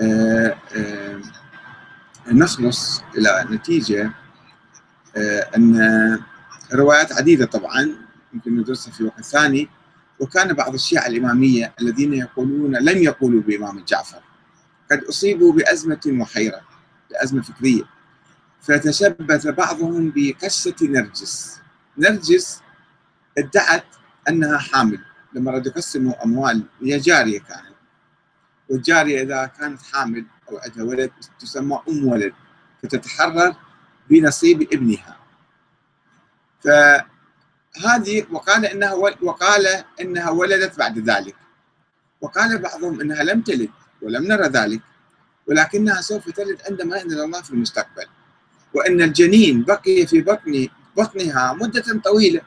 آه، آه، نخلص إلى نتيجة أن روايات عديدة طبعا يمكن ندرسها في وقت ثاني. وكان بعض الشيعة الإمامية الذين يقولون لم يقولوا بإمام جعفر قد أصيبوا بأزمة وحيرة بأزمة فكرية. فتشبث بعضهم بقصة نرجس. نرجس ادعت أنها حامل لما ردوا يقسموا أموال هي جارية كانت. والجارية إذا كانت حامل أو عندها ولد تسمى أم ولد فتتحرر بنصيب ابنها. فهذه وقال إنها وقال إنها ولدت بعد ذلك. وقال بعضهم إنها لم تلد ولم نرى ذلك ولكنها سوف تلد عندما يأذن الله في المستقبل. وأن الجنين بقي في بطن بطنها مدة طويلة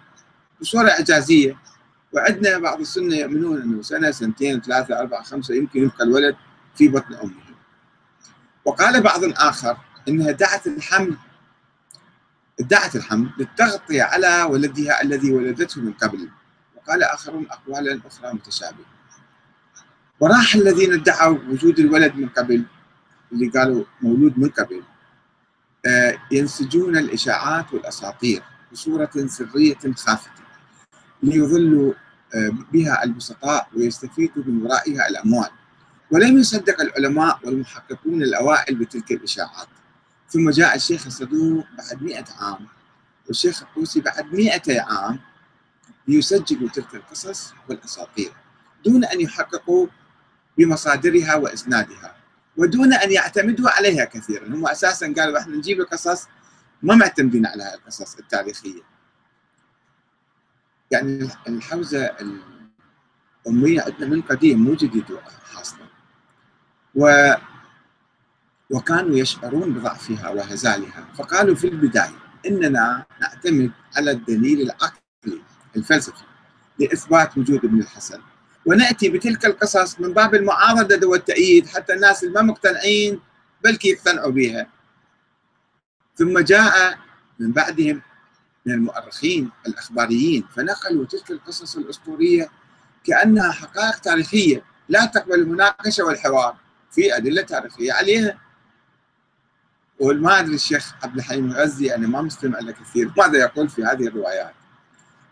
بصورة إعجازية. وعندنا بعض السنة يؤمنون أنه سنة سنتين ثلاثة أربعة خمسة يمكن يبقى الولد في بطن أمه. وقال بعض آخر أنها دعت الحمل ادعت الحمل للتغطية على ولدها الذي ولدته من قبل. وقال آخرون أقوالا أخرى متشابهة. وراح الذين ادعوا وجود الولد من قبل اللي قالوا مولود من قبل آه، ينسجون الإشاعات والأساطير بصورة سرية خافتة. ليظلوا آه، بها البسطاء ويستفيدوا من ورائها الأموال. ولم يصدق العلماء والمحققون الأوائل بتلك الإشاعات. ثم جاء الشيخ الصدوق بعد مئة عام. والشيخ الطوسي بعد مئة عام ليسجلوا تلك القصص والأساطير دون أن يحققوا بمصادرها وإسنادها ودون أن يعتمدوا عليها كثيرا. هم أساسا قالوا إحنا نجيب القصص ما معتمدين على القصص التاريخية. يعني الحوزة الأمية عندنا من قديم مو جديد حاصلة و وكانوا يشعرون بضعفها وهزالها فقالوا في البداية إننا نعتمد على الدليل العقلي الفلسفي لإثبات وجود ابن الحسن. ونأتي بتلك القصص من باب المعارضة والتأييد حتى الناس اللي ما مقتنعين بلكي يقتنعوا بها ثم جاء من بعدهم من المؤرخين الأخباريين فنقلوا تلك القصص الأسطورية كأنها حقائق تاريخية لا تقبل المناقشة والحوار في أدلة تاريخية عليها. وما أدري الشيخ عبد الحليم الغزي أنا ما مستمع له كثير ماذا يقول في هذه الروايات؟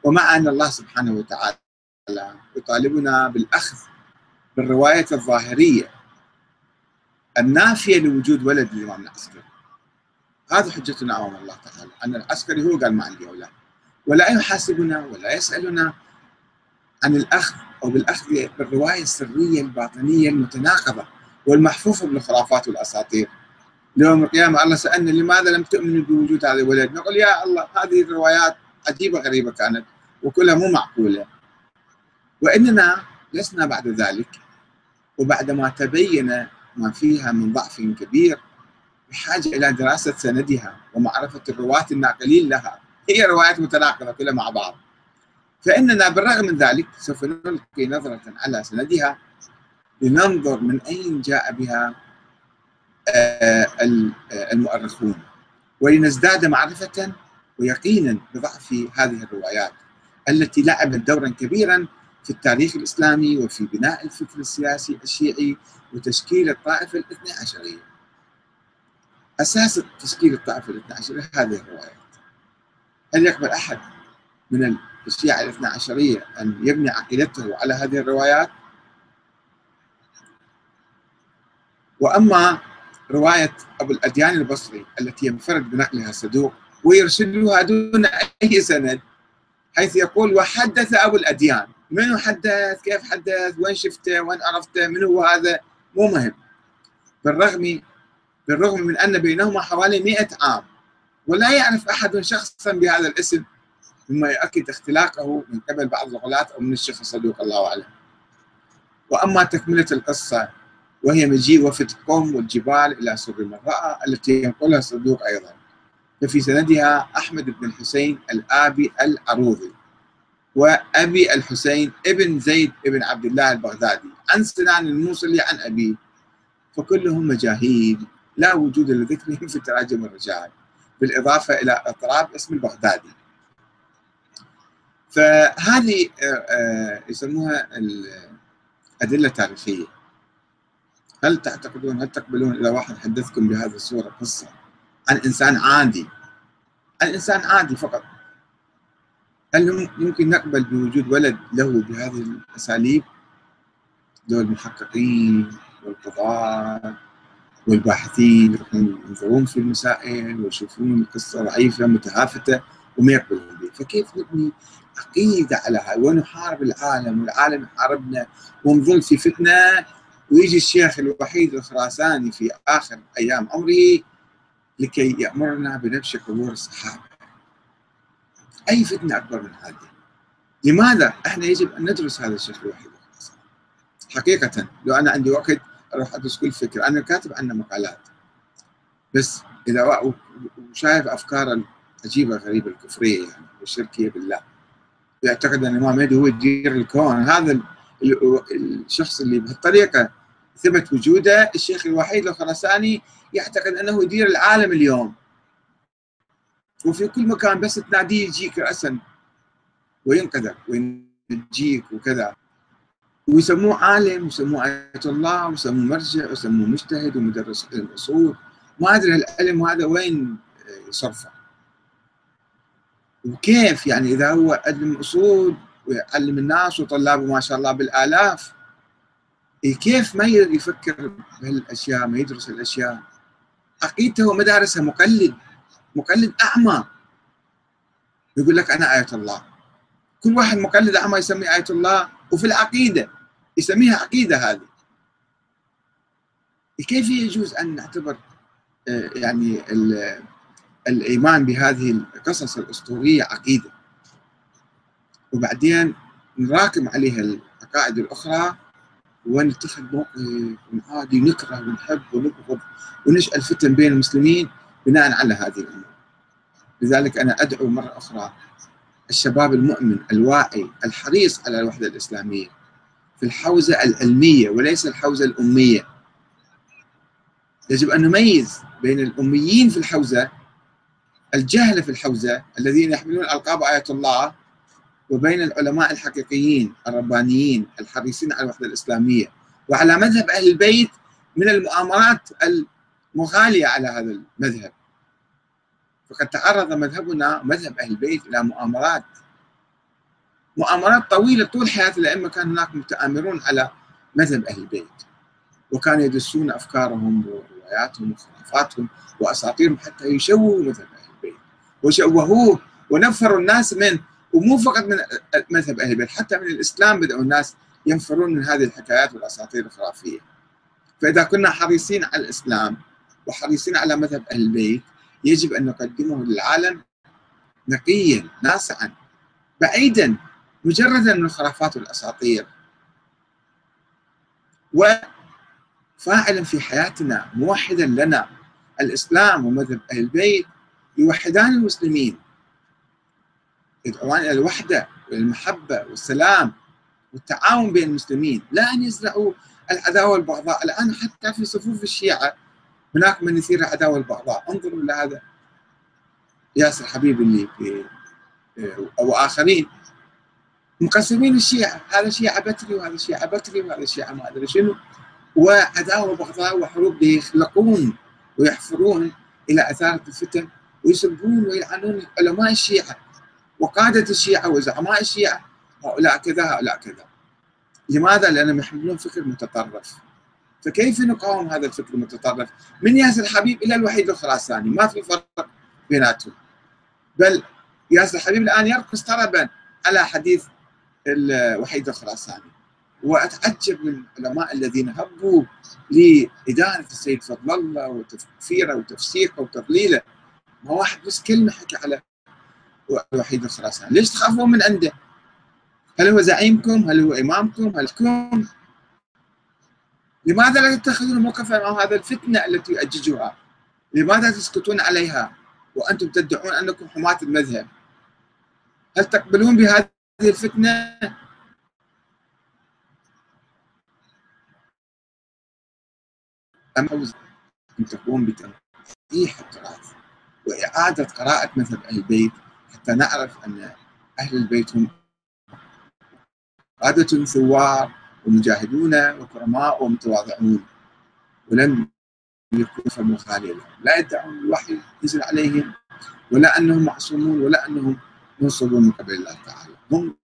ومع أن الله سبحانه وتعالى يطالبنا بالأخذ بالرواية الظاهرية النافية لوجود ولد الإمام العسكري. هذا حجتنا أمام الله تعالى أن العسكري هو قال ما عندي أولاد. ولا يحاسبنا ولا يسألنا عن الأخذ أو بالأخذ بالرواية السرية الباطنية المتناقضة والمحفوفة بالخرافات والأساطير. يوم القيامة الله سألنا لماذا لم تؤمنوا بوجود هذا الولد؟ نقول يا الله هذه الروايات عجيبة غريبة كانت وكلها مو معقولة. وإننا لسنا بعد ذلك وبعدما تبين ما فيها من ضعف كبير بحاجة إلى دراسة سندها ومعرفة الرواة الناقلين لها. هي روايات متناقضة كلها مع بعض. فإننا بالرغم من ذلك سوف نلقي نظرة على سندها لننظر من أين جاء بها آه، المؤرخون. ولنزداد معرفة ويقينا بضعف هذه الروايات التي لعبت دورا كبيرا في التاريخ الإسلامي وفي بناء الفكر السياسي الشيعي وتشكيل الطائفة الاثنى عشرية. أساس تشكيل الطائفة الاثنى عشرية هذه الروايات. هل يقبل أحد من الشيعة الاثنى عشرية أن يبني عقيدته على هذه الروايات؟ وأما رواية أبو الأديان البصري التي ينفرد بنقلها صدوق ويرسلها دون أي سند حيث يقول وحدث أبو الأديان. منو حدث؟ كيف حدث؟ وين شفته؟ وين عرفته؟ من هو هذا؟ مو مهم. بالرغم بالرغم من أن بينهما حوالي مئة عام. ولا يعرف أحد شخصا بهذا الاسم مما يؤكد اختلاقه من قبل بعض الغلاة أو من الشيخ الصدوق الله أعلم. وأما تكملة القصة وهي مجيء وفد قوم والجبال إلى سر المرأة التي ينقلها الصدوق أيضا. ففي سندها أحمد بن الحسين الآبي العروضي وأبي الحسين ابن زيد ابن عبد الله البغدادي. عن سنان الموصلي عن أبيه فكلهم مجاهيل. لا وجود لذكرهم في تراجم الرجال بالإضافة إلى اضطراب اسم البغدادي. فهذه آه، آه، يسموها الأدلة التاريخية. هل تعتقدون هل تقبلون إذا واحد حدثكم بهذه الصورة قصة عن إنسان عادي؟ عن إنسان عادي فقط. هل يمكن نقبل بوجود ولد له بهذه الأساليب؟ ذول المحققين والقضاة. والباحثين ينظرون في المسائل ويشوفون القصة ضعيفة متهافته وما يقبلون به، فكيف نبني عقيدة على هاي ونحارب العالم والعالم يحاربنا ونظل في فتنة ويجي الشيخ الوحيد الخراساني في آخر أيام عمره لكي يأمرنا بنبش قبور الصحابة. أي فتنة أكبر من هذه؟ لماذا إحنا يجب أن ندرس هذا الشيخ الوحيد الخراساني؟ حقيقة لو أنا عندي وقت أروح أدرس كل فكرة، أنا كاتب عنه مقالات. بس إذا وشايف افكار العجيبه غريبة الكفرية يعني والشركيه بالله. يعتقد إن الامام هو يدير الكون، هذا الشخص اللي بهالطريقة ثبت وجوده الشيخ الوحيد الخراساني يعتقد إنه يدير العالم اليوم وفي كل مكان بس تناديه يجيك راسا وينقذك وينجيك وكذا ويسموه عالم ويسموه آية الله ويسموه مرجع ويسموه مجتهد ومدرس علم اصول ما أدري العلم هذا وين يصرفه. وكيف يعني إذا هو علم أصول ويعلم الناس وطلابه ما شاء الله بالآلاف إيه كيف ما يفكر بهالأشياء ما يدرس الأشياء؟ عقيدته ومدارسه مقلد مقلد أعمى. يقول لك أنا آية الله. كل واحد مقلد أعمى يسمي آية الله. وفي العقيدة يسميها عقيدة هذه كيف يجوز أن نعتبر آه، يعني الإيمان بهذه القصص الأسطورية عقيدة وبعدين نراكم عليها العقائد الأخرى ونتخذ موقف ونعادي نكره ونحب ونبغض ونشأل فتن بين المسلمين بناء على هذه الأمور. لذلك أنا أدعو مرة أخرى الشباب المؤمن الواعي الحريص على الوحدة الإسلامية في الحوزة العلمية وليس الحوزة الأمية. يجب أن نميز بين الأميين في الحوزة الجهله في الحوزة الذين يحملون ألقاب إيه الله وبين العلماء الحقيقيين الربانيين الحريصين على الوحدة الإسلامية وعلى مذهب أهل البيت من المؤامرات المغالية على هذا المذهب فقد تعرض مذهبنا مذهب أهل البيت إلى مؤامرات مؤامرات طويلة طول حياه الائمه كان هناك متآمرون على مذهب أهل البيت. وكانوا يدسون أفكارهم ورواياتهم وخرافاتهم وأساطيرهم حتى يشوهوا مذهب أهل البيت. وشوهوه ونفروا الناس من ومو فقط من مذهب أهل البيت حتى من الإسلام بدأوا الناس ينفرون من هذه الحكايات والأساطير الخرافية. فإذا كنا حريصين على الإسلام وحريصين على مذهب أهل البيت يجب أن نقدمه للعالم نقيا ناصعا بعيدا مجردا من الخرافات والأساطير وفاعلا في حياتنا موحدا لنا الإسلام ومذهب أهل البيت يوحدان المسلمين. يدعوان إلى الوحدة والمحبة والسلام والتعاون بين المسلمين. لا أن يزرعوا العداوة والبغضاء. الآن حتى في صفوف الشيعة هناك من يثير العداوة والبغضاء. انظروا إلى هذا. ياسر حبيب اللي في أو مقسمين الشيعة. هذا شيعة بتري وهذا شيعة بتري وهذا شيعة ما أدري شنو. وعداوه وبغضاء وحروب يخلقون ويحفرون إلى اثاره الفتن ويسبون ويلعنون علماء الشيعة وقادة الشيعة وزعماء الشيعة. هؤلاء كذا هؤلاء كذا. لماذا؟ لأنهم يحملون فكر متطرف. فكيف نقاوم هذا الفكر المتطرف؟ من ياسر حبيب إلى الوحيد الخراساني ما في فرق بيناتهم. بل ياسر حبيب الآن يرقص طربا على حديث الوحيد الخراساني. وأتعجب من العلماء الذين هبوا لإدانة السيد فضل الله وتكفيره وتفسيقه وتضليله. ما واحد بس كلمة حكى على الوحيد الخراساني. ليش تخافون من عنده؟ هل هو زعيمكم؟ هل هو إمامكم؟ هل كم لماذا لا تتخذون موقفا أمام هذا الفتنة التي يؤججها؟ لماذا تسكتون عليها؟ وأنتم تدعون أنكم حماة المذهب. هل تقبلون بهذه الفتنة. أم أن تقوم بتنقيح التراث وإعادة قراءة مذهب البيت حتى نعرف أن أهل البيت هم قادة ثوار ومجاهدون وكرماء ومتواضعون ولم يكونوا مخالفة لا يدعون الوحي ينزل عليهم ولا أنهم معصومون ولا أنهم منصبون من قبل الله تعالى. هم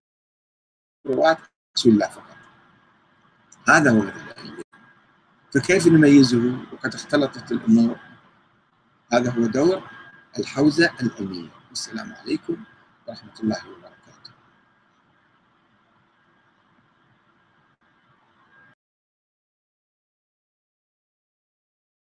رواة رسول الله فقط. هذا هو مثل فكيف نميزه وقد اختلطت الأمور؟ هذا هو دور الحوزة العلمية والسلام عليكم ورحمة الله وبركاته.